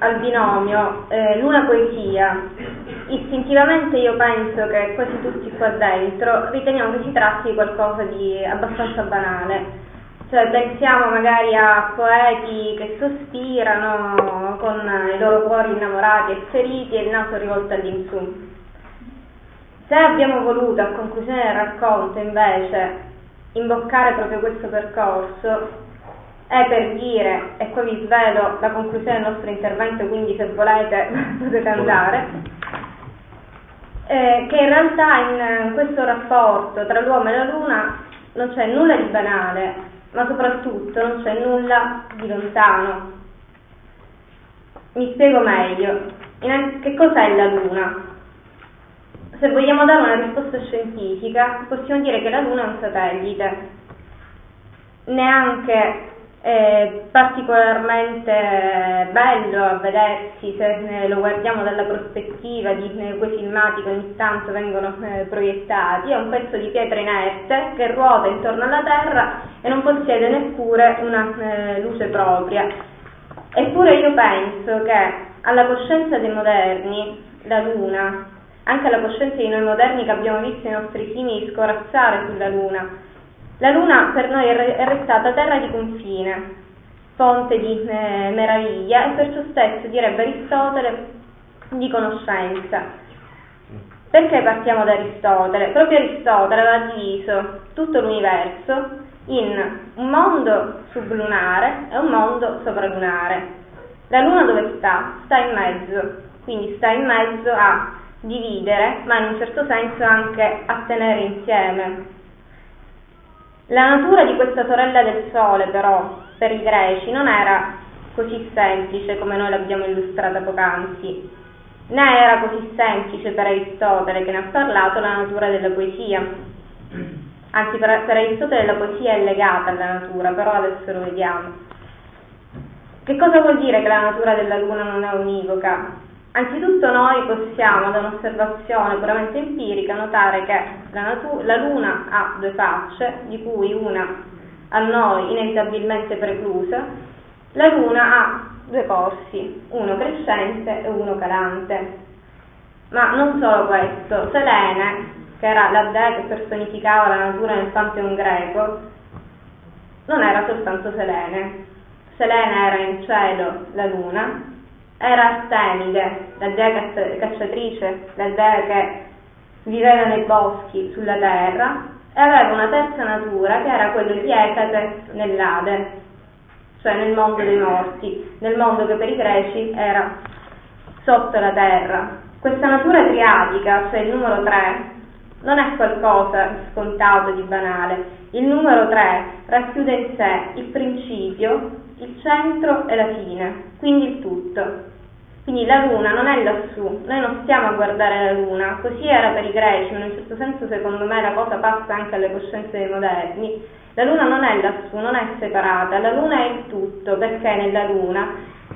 al binomio eh, luna-poesia, istintivamente io penso che quasi tutti qua dentro riteniamo che si tratti di qualcosa di abbastanza banale. Cioè, pensiamo magari a poeti che sospirano con i loro cuori innamorati e feriti e il naso rivolto all'insù. Se abbiamo voluto a conclusione del racconto invece imboccare proprio questo percorso, è per dire, e qua vi svelo la conclusione del nostro intervento, quindi se volete potete andare, eh, che in realtà in questo rapporto tra l'uomo e la luna non c'è nulla di banale, ma soprattutto non c'è nulla di lontano. Mi spiego meglio. Che cos'è la luna? Se vogliamo dare una risposta scientifica, possiamo dire che la luna è un satellite. Neanche è particolarmente bello a vedersi se lo guardiamo dalla prospettiva di quei filmati che ogni tanto vengono eh, proiettati, è un pezzo di pietra inerte che ruota intorno alla Terra e non possiede neppure una eh, luce propria. Eppure io penso che alla coscienza dei moderni la Luna, anche alla coscienza di noi moderni che abbiamo visto i nostri simili scorazzare sulla Luna, la Luna per noi è restata terra di confine, fonte di eh, meraviglia e perciò stesso, direbbe Aristotele, di conoscenza. Perché partiamo da Aristotele? Proprio Aristotele aveva diviso tutto l'universo in un mondo sublunare e un mondo sopralunare. La Luna dove sta? Sta in mezzo, quindi sta in mezzo a dividere, ma in un certo senso anche a tenere insieme la natura di questa sorella del sole, però, per i greci non era così semplice come noi l'abbiamo illustrata poc'anzi, né era così semplice per Aristotele che ne ha parlato la natura della poesia. Anzi, per, per Aristotele la poesia è legata alla natura, però adesso lo vediamo. Che cosa vuol dire che la natura della luna non è univoca? Anzitutto noi possiamo, da un'osservazione puramente empirica, notare che la, natu- la Luna ha due facce, di cui una a noi inevitabilmente preclusa, la Luna ha due corsi, uno crescente e uno calante. Ma non solo questo, Selene, che era la dea che personificava la natura nel pantheon greco, non era soltanto Selene. Selene era in cielo la Luna, era Artemide, la dea cacciatrice, la dea che viveva nei boschi, sulla terra, e aveva una terza natura che era quello di Ecate nell'Ade, cioè nel mondo dei morti, nel mondo che per i greci era sotto la terra. Questa natura triadica, cioè il numero 3, non è qualcosa di scontato, di banale. Il numero 3 racchiude in sé il principio, il centro e la fine, quindi il tutto. Quindi la luna non è lassù, noi non stiamo a guardare la luna, così era per i greci, in un certo senso secondo me la cosa passa anche alle coscienze dei moderni. La luna non è lassù, non è separata, la luna è il tutto, perché nella luna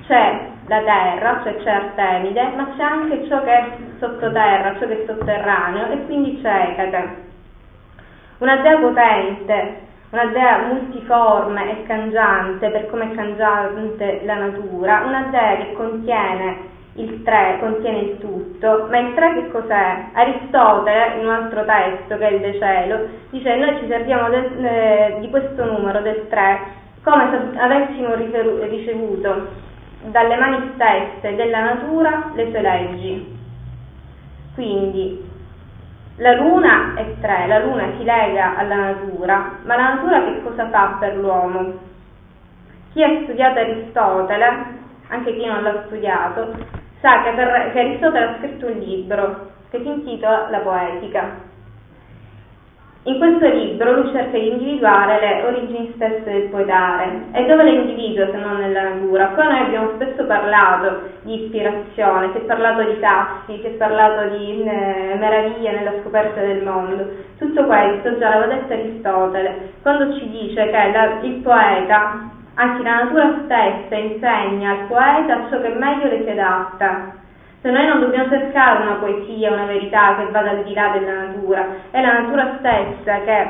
c'è la terra, cioè c'è Artemide, ma c'è anche ciò che è sottoterra, ciò che è sotterraneo, e quindi c'è Ecate. Una dea potente, una dea multiforme e cangiante per come è cangiante la natura, una dea che contiene il tre, contiene il tutto, ma il tre che cos'è? Aristotele, in un altro testo che è il De Cielo, dice noi ci serviamo del, eh, di questo numero del tre come se avessimo ricevuto dalle mani stesse della natura le sue leggi. Quindi la luna è tre, la luna si lega alla natura, ma la natura che cosa fa per l'uomo? Chi ha studiato Aristotele, anche chi non l'ha studiato, sa che, per, che Aristotele ha scritto un libro che si intitola La Poetica in questo libro lui cerca di individuare le origini stesse del poetare. E dove le individua se non nella natura? Qua noi abbiamo spesso parlato di ispirazione, si è parlato di tassi, si è parlato di eh, meraviglia nella scoperta del mondo. Tutto questo già l'aveva detto Aristotele, quando ci dice che la, il poeta, anzi la natura stessa, insegna al poeta ciò che meglio le si adatta se noi non dobbiamo cercare una poesia, una verità che vada al di là della natura, è la natura stessa che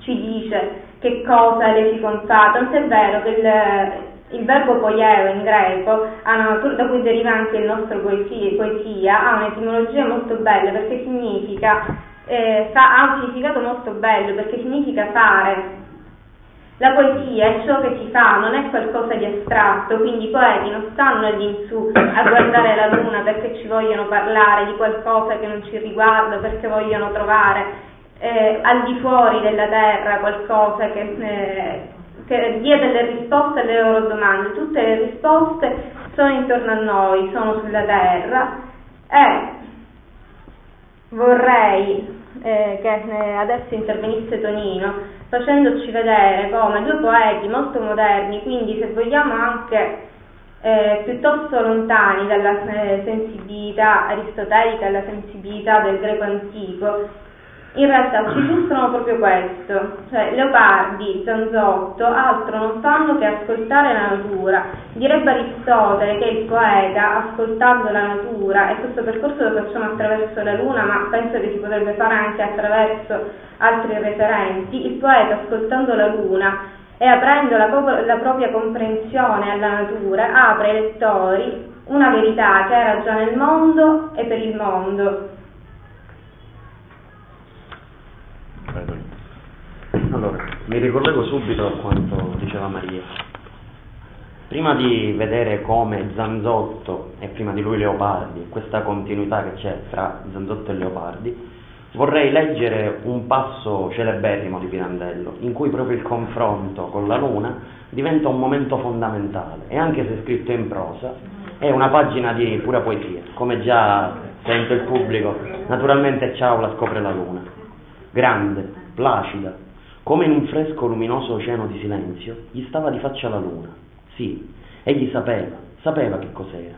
ci dice che cosa le si confà, tant'è vero che il, il verbo poieo in greco, natura, da cui deriva anche il nostro poesia, poesia ha un'etimologia molto bella perché significa, eh, fa, ha un significato molto bello perché significa fare. La poesia è ciò che si fa, non è qualcosa di astratto, quindi i poeti non stanno lì in su a guardare la luna perché ci vogliono parlare di qualcosa che non ci riguarda, perché vogliono trovare eh, al di fuori della terra qualcosa che, eh, che dia delle risposte alle loro domande. Tutte le risposte sono intorno a noi, sono sulla terra e vorrei eh, che eh, adesso intervenisse Tonino facendoci vedere come due poeti molto moderni, quindi se vogliamo anche eh, piuttosto lontani dalla eh, sensibilità aristotelica e dalla sensibilità del greco antico, in realtà ci illustrano proprio questo, cioè Leopardi, Zanzotto, altro non fanno che ascoltare la natura. Direbbe Aristotele che il poeta, ascoltando la natura, e questo percorso lo facciamo attraverso la luna, ma penso che si potrebbe fare anche attraverso altri referenti, il poeta ascoltando la luna e aprendo la, la propria comprensione alla natura, apre ai lettori una verità che era già nel mondo e per il mondo Allora, mi ricollego subito a quanto diceva Maria. Prima di vedere come Zanzotto e prima di lui Leopardi, questa continuità che c'è tra Zanzotto e Leopardi, vorrei leggere un passo celeberrimo di Pirandello, in cui proprio il confronto con la Luna diventa un momento fondamentale e anche se scritto in prosa è una pagina di pura poesia, come già sente il pubblico, naturalmente Ciaula scopre la Luna grande, placida, come in un fresco luminoso oceano di silenzio, gli stava di faccia la luna. Sì, egli sapeva, sapeva che cos'era,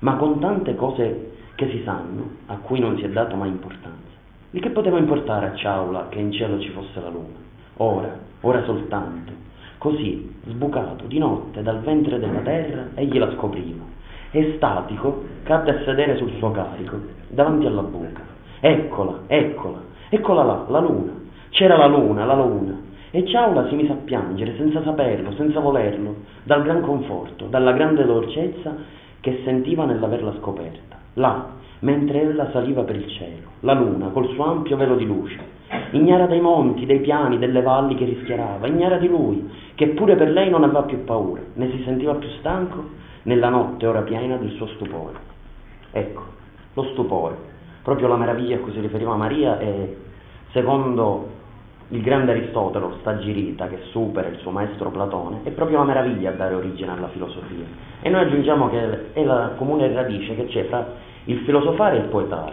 ma con tante cose che si sanno, a cui non si è dato mai importanza. Di che poteva importare a Ciaula che in cielo ci fosse la luna? Ora, ora soltanto. Così, sbucato di notte dal ventre della terra, egli la scopriva. Estatico, cadde a sedere sul suo carico, davanti alla buca. Eccola, eccola, Eccola là, la luna. C'era la luna, la luna. E Ciaula si mise a piangere senza saperlo, senza volerlo, dal gran conforto, dalla grande dolcezza che sentiva nell'averla scoperta. Là, mentre ella saliva per il cielo, la luna col suo ampio velo di luce, ignara dei monti, dei piani, delle valli che rischiarava, ignara di lui, che pure per lei non aveva più paura, né si sentiva più stanco nella notte ora piena del suo stupore. Ecco, lo stupore, proprio la meraviglia a cui si riferiva Maria è secondo il grande Aristotelo, Stagirita, che supera il suo maestro Platone, è proprio la meraviglia a dare origine alla filosofia. E noi aggiungiamo che è la comune radice che c'è fra il filosofare e il poetare.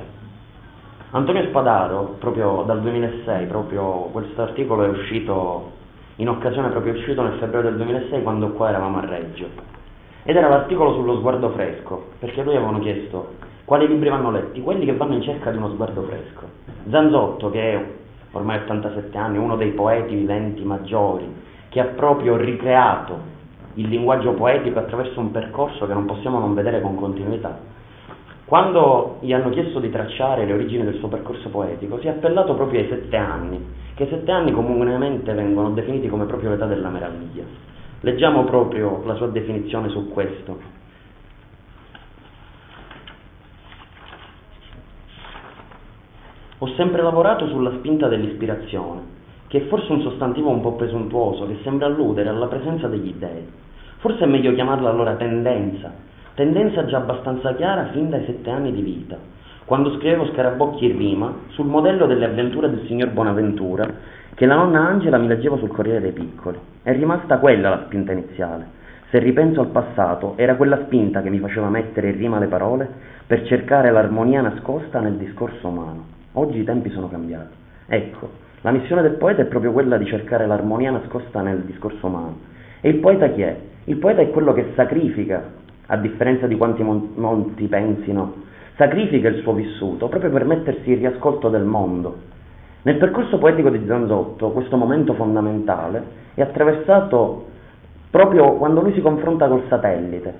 Antonio Spadaro, proprio dal 2006, proprio questo articolo è uscito in occasione proprio uscito nel febbraio del 2006 quando qua eravamo a Reggio. Ed era l'articolo sullo sguardo fresco, perché lui avevano chiesto quali libri vanno letti? Quelli che vanno in cerca di uno sguardo fresco. Zanzotto, che è ormai 87 anni, uno dei poeti viventi maggiori, che ha proprio ricreato il linguaggio poetico attraverso un percorso che non possiamo non vedere con continuità. Quando gli hanno chiesto di tracciare le origini del suo percorso poetico, si è appellato proprio ai sette anni, che sette anni comunemente vengono definiti come proprio l'età della meraviglia. Leggiamo proprio la sua definizione su questo. Ho sempre lavorato sulla spinta dell'ispirazione, che è forse un sostantivo un po' presuntuoso, che sembra alludere alla presenza degli dei. Forse è meglio chiamarla allora tendenza, tendenza già abbastanza chiara fin dai sette anni di vita, quando scrivevo Scarabocchi in rima sul modello delle avventure del signor Bonaventura, che la nonna Angela mi leggeva sul Corriere dei Piccoli. È rimasta quella la spinta iniziale. Se ripenso al passato, era quella spinta che mi faceva mettere in rima le parole per cercare l'armonia nascosta nel discorso umano. Oggi i tempi sono cambiati. Ecco, la missione del poeta è proprio quella di cercare l'armonia nascosta nel discorso umano. E il poeta chi è? Il poeta è quello che sacrifica, a differenza di quanti molti pensino, sacrifica il suo vissuto proprio per mettersi in riascolto del mondo. Nel percorso poetico di Zanzotto questo momento fondamentale è attraversato proprio quando lui si confronta col satellite,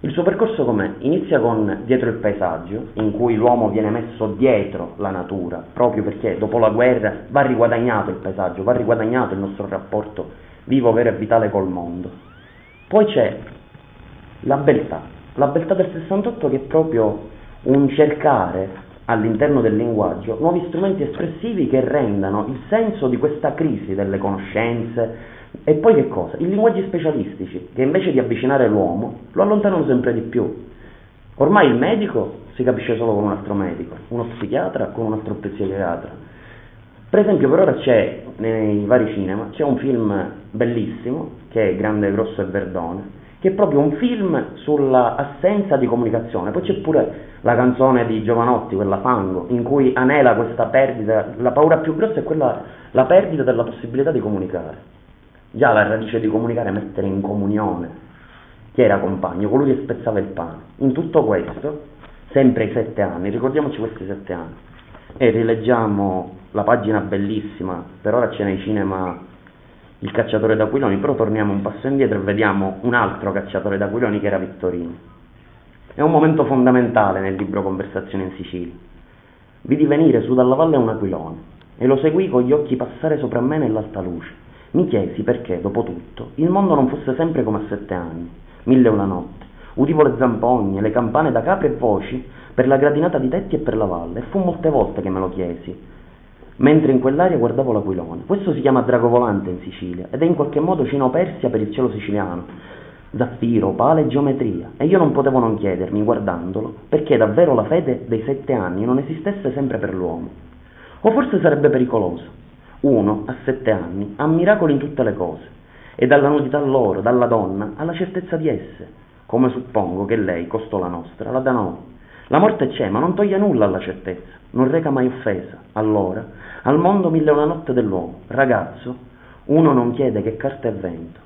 il suo percorso com'è? Inizia con dietro il paesaggio, in cui l'uomo viene messo dietro la natura, proprio perché dopo la guerra va riguadagnato il paesaggio, va riguadagnato il nostro rapporto vivo, vero e vitale col mondo. Poi c'è la beltà, la beltà del 68 che è proprio un cercare all'interno del linguaggio nuovi strumenti espressivi che rendano il senso di questa crisi delle conoscenze e poi che cosa? I linguaggi specialistici che invece di avvicinare l'uomo lo allontanano sempre di più. Ormai il medico si capisce solo con un altro medico, uno psichiatra con un altro psichiatra. Per esempio per ora c'è nei vari cinema, c'è un film bellissimo che è Grande, Grosso e Verdone, che è proprio un film sulla assenza di comunicazione. Poi c'è pure la canzone di Giovanotti, quella Fango, in cui anela questa perdita, la paura più grossa è quella, la perdita della possibilità di comunicare. Già la radice di comunicare è mettere in comunione chi era compagno, colui che spezzava il pane. In tutto questo, sempre i sette anni, ricordiamoci questi sette anni, e rileggiamo la pagina bellissima, per ora c'è nei cinema il cacciatore d'aquiloni, però torniamo un passo indietro e vediamo un altro cacciatore d'aquiloni che era Vittorino. È un momento fondamentale nel libro Conversazione in Sicilia. Vidi venire su dalla valle un aquilone e lo seguì con gli occhi passare sopra me nell'alta luce. Mi chiesi perché, dopo tutto, il mondo non fosse sempre come a sette anni, mille e una notte. Udivo le zampogne, le campane da capre e voci per la gradinata di tetti e per la valle, e fu molte volte che me lo chiesi, mentre in quell'aria guardavo l'aquilone. Questo si chiama dragovolante in Sicilia ed è in qualche modo Cino Persia per il cielo siciliano, zaffiro, pale e geometria, e io non potevo non chiedermi, guardandolo, perché davvero la fede dei sette anni non esistesse sempre per l'uomo. O forse sarebbe pericoloso. Uno, a sette anni, ha miracoli in tutte le cose, e dalla nudità loro, dalla donna, alla certezza di esse, come suppongo che lei, costò la nostra, la dà noi. La morte c'è, ma non toglie nulla alla certezza, non reca mai offesa. Allora, al mondo mille una notte dell'uomo, ragazzo, uno non chiede che carta e vento,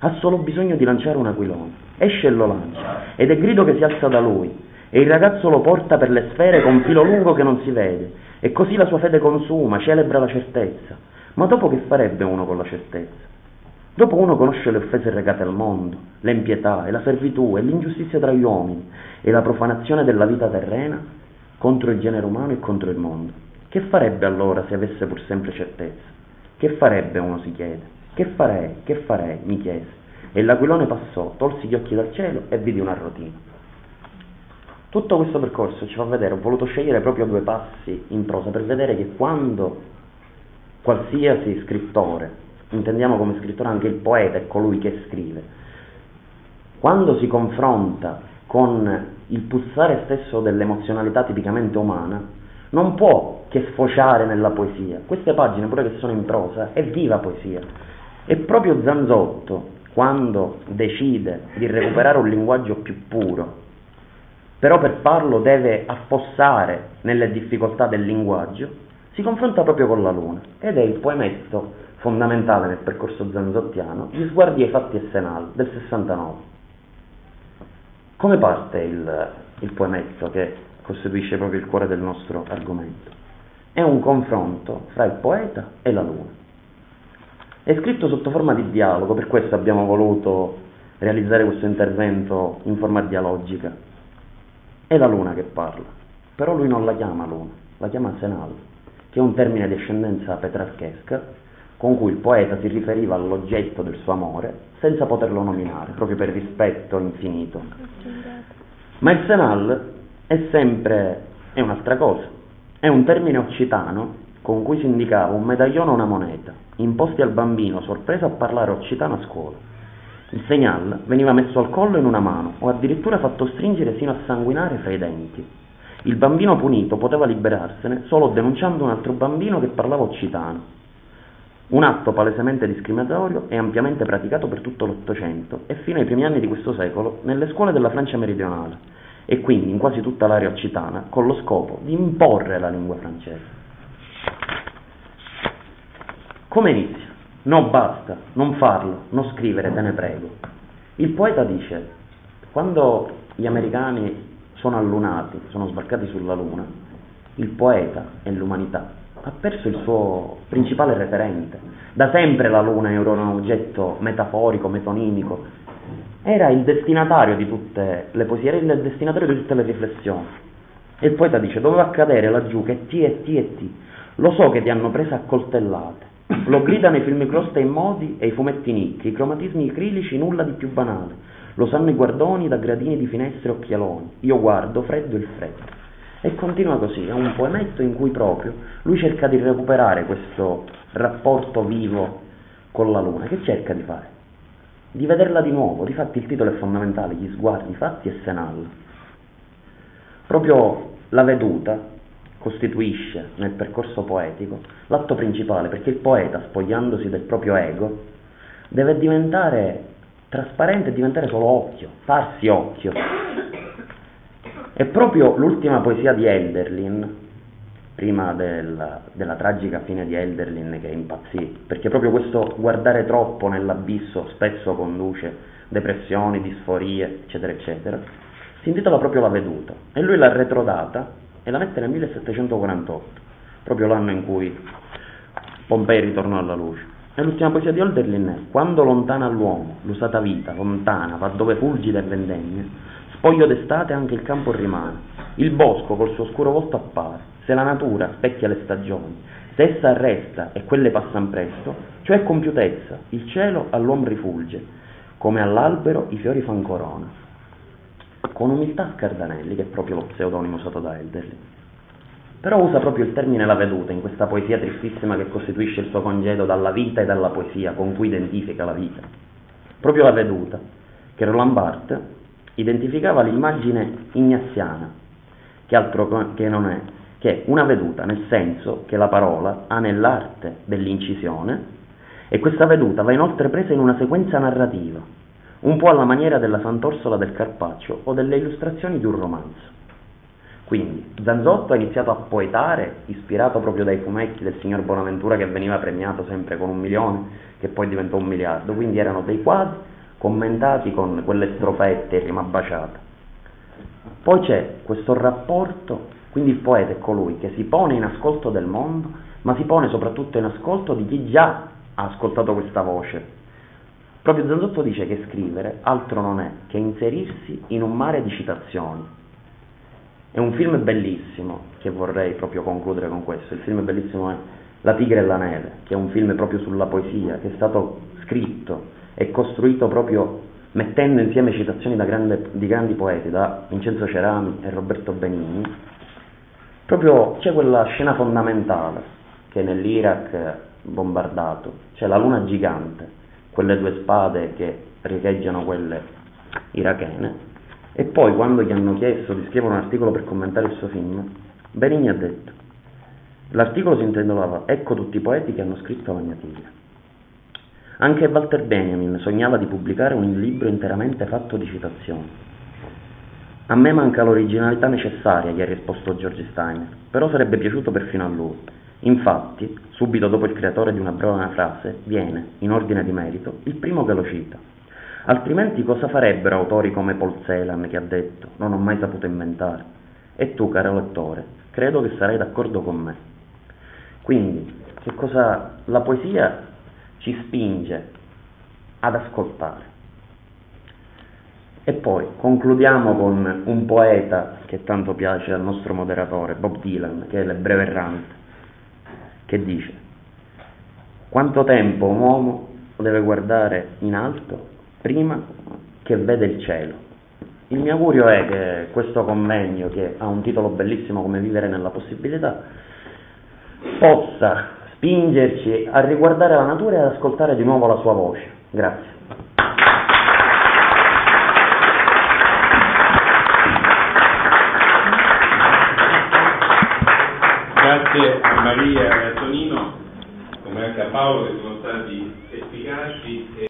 ha solo bisogno di lanciare un aquilone. Esce e lo lancia, ed è grido che si alza da lui, e il ragazzo lo porta per le sfere con filo lungo che non si vede, e così la sua fede consuma, celebra la certezza. Ma dopo che farebbe uno con la certezza? Dopo uno conosce le offese recate al mondo, l'empietà e la servitù e l'ingiustizia tra gli uomini e la profanazione della vita terrena contro il genere umano e contro il mondo. Che farebbe allora se avesse pur sempre certezza? Che farebbe uno si chiede? Che farei? Che farei? mi chiese. E l'aquilone passò, tolsi gli occhi dal cielo e vidi una rotina. Tutto questo percorso ci fa vedere, ho voluto scegliere proprio due passi in prosa per vedere che quando qualsiasi scrittore, intendiamo come scrittore anche il poeta è colui che scrive, quando si confronta con il pulsare stesso dell'emozionalità tipicamente umana, non può che sfociare nella poesia. Queste pagine, pure che sono in prosa, è viva poesia. E proprio Zanzotto, quando decide di recuperare un linguaggio più puro, però per farlo deve affossare nelle difficoltà del linguaggio, si confronta proprio con la luna ed è il poemetto fondamentale nel percorso zanzottiano, Gli sguardi ai fatti e Senal del 69. Come parte il, il poemetto che costituisce proprio il cuore del nostro argomento? È un confronto fra il poeta e la luna. È scritto sotto forma di dialogo, per questo abbiamo voluto realizzare questo intervento in forma dialogica. È la luna che parla, però lui non la chiama luna, la chiama Senal, che è un termine di ascendenza petrarchesca con cui il poeta si riferiva all'oggetto del suo amore senza poterlo nominare, proprio per rispetto infinito. Ma il Senal è sempre, è un'altra cosa, è un termine occitano con cui si indicava un medaglione o una moneta, imposti al bambino sorpreso a parlare occitano a scuola. Il segnal veniva messo al collo in una mano o addirittura fatto stringere sino a sanguinare fra i denti. Il bambino punito poteva liberarsene solo denunciando un altro bambino che parlava occitano. Un atto palesemente discriminatorio e ampiamente praticato per tutto l'Ottocento e fino ai primi anni di questo secolo nelle scuole della Francia meridionale e quindi in quasi tutta l'area occitana con lo scopo di imporre la lingua francese. Come inizia? No, basta, non farlo, non scrivere, te ne prego. Il poeta dice, quando gli americani sono allunati, sono sbarcati sulla Luna, il poeta e l'umanità ha perso il suo principale referente. Da sempre la Luna era un oggetto metaforico, metonimico, era il destinatario di tutte le poesie, era il destinatario di tutte le riflessioni. E il poeta dice, doveva accadere laggiù che ti e ti e ti, lo so che ti hanno prese a coltellate, Lo gridano i film crosta in modi e i fumetti nicchi, i cromatismi acrilici nulla di più banale. Lo sanno i guardoni da gradini di finestre e occhialoni. Io guardo freddo il freddo. E continua così, è un poemetto in cui proprio lui cerca di recuperare questo rapporto vivo con la luna. Che cerca di fare? Di vederla di nuovo. Difatti il titolo è fondamentale, gli sguardi fatti e senal. Proprio la veduta costituisce nel percorso poetico l'atto principale, perché il poeta, spogliandosi del proprio ego, deve diventare trasparente, diventare solo occhio, farsi occhio. E proprio l'ultima poesia di Elderlin, prima della, della, tragica fine di Elderlin che impazzì, perché proprio questo guardare troppo nell'abisso spesso conduce depressioni, disforie, eccetera, eccetera, si intitola proprio La veduta e lui l'ha retrodata e la mette nel 1748, proprio l'anno in cui Pompei ritornò alla luce. E l'ultima poesia di Olderlin è Quando lontana l'uomo, l'usata vita, lontana, va dove fulgida e vendemmia, spoglio d'estate anche il campo rimane, il bosco col suo scuro volto appare, se la natura specchia le stagioni, se essa arresta e quelle passan presto, cioè compiutezza, il cielo all'uomo rifulge, come all'albero i fiori fan corona con umiltà Scardanelli, che è proprio lo pseudonimo usato da Elderly. Però usa proprio il termine la veduta in questa poesia tristissima che costituisce il suo congedo dalla vita e dalla poesia con cui identifica la vita. Proprio la veduta, che Roland Barthes identificava l'immagine ignaziana, che altro che non è che una veduta, nel senso che la parola ha nell'arte dell'incisione e questa veduta va inoltre presa in una sequenza narrativa, un po' alla maniera della Sant'Orsola del Carpaccio o delle illustrazioni di un romanzo. Quindi Zanzotto ha iniziato a poetare, ispirato proprio dai fumetti del signor Bonaventura che veniva premiato sempre con un milione, che poi diventò un miliardo, quindi erano dei quadri commentati con quelle strofette rima baciata. Poi c'è questo rapporto, quindi il poeta è colui che si pone in ascolto del mondo, ma si pone soprattutto in ascolto di chi già ha ascoltato questa voce, Proprio Zanzotto dice che scrivere altro non è che inserirsi in un mare di citazioni. È un film bellissimo che vorrei proprio concludere con questo. Il film bellissimo è La tigre e la neve, che è un film proprio sulla poesia, che è stato scritto e costruito proprio mettendo insieme citazioni grande, di grandi poeti, da Vincenzo Cerami e Roberto Benigni. Proprio c'è quella scena fondamentale che nell'Iraq bombardato, c'è la luna gigante quelle due spade che riecheggiano quelle irachene, e poi quando gli hanno chiesto di scrivere un articolo per commentare il suo film, Benigni ha detto, l'articolo si intitolava Ecco tutti i poeti che hanno scritto la mia tigre. Anche Walter Benjamin sognava di pubblicare un libro interamente fatto di citazioni. A me manca l'originalità necessaria, gli ha risposto George Steiner, però sarebbe piaciuto perfino a lui. Infatti, subito dopo il creatore di una breve frase, viene, in ordine di merito, il primo che lo cita. Altrimenti cosa farebbero autori come Paul Celan che ha detto non ho mai saputo inventare? E tu, caro lettore, credo che sarai d'accordo con me. Quindi, che cosa la poesia ci spinge ad ascoltare? E poi concludiamo con un poeta che tanto piace al nostro moderatore, Bob Dylan, che è il breve errante che dice quanto tempo un uomo deve guardare in alto prima che vede il cielo. Il mio augurio è che questo convegno, che ha un titolo bellissimo come vivere nella possibilità, possa spingerci a riguardare la natura e ad ascoltare di nuovo la sua voce. Grazie. Grazie a Maria e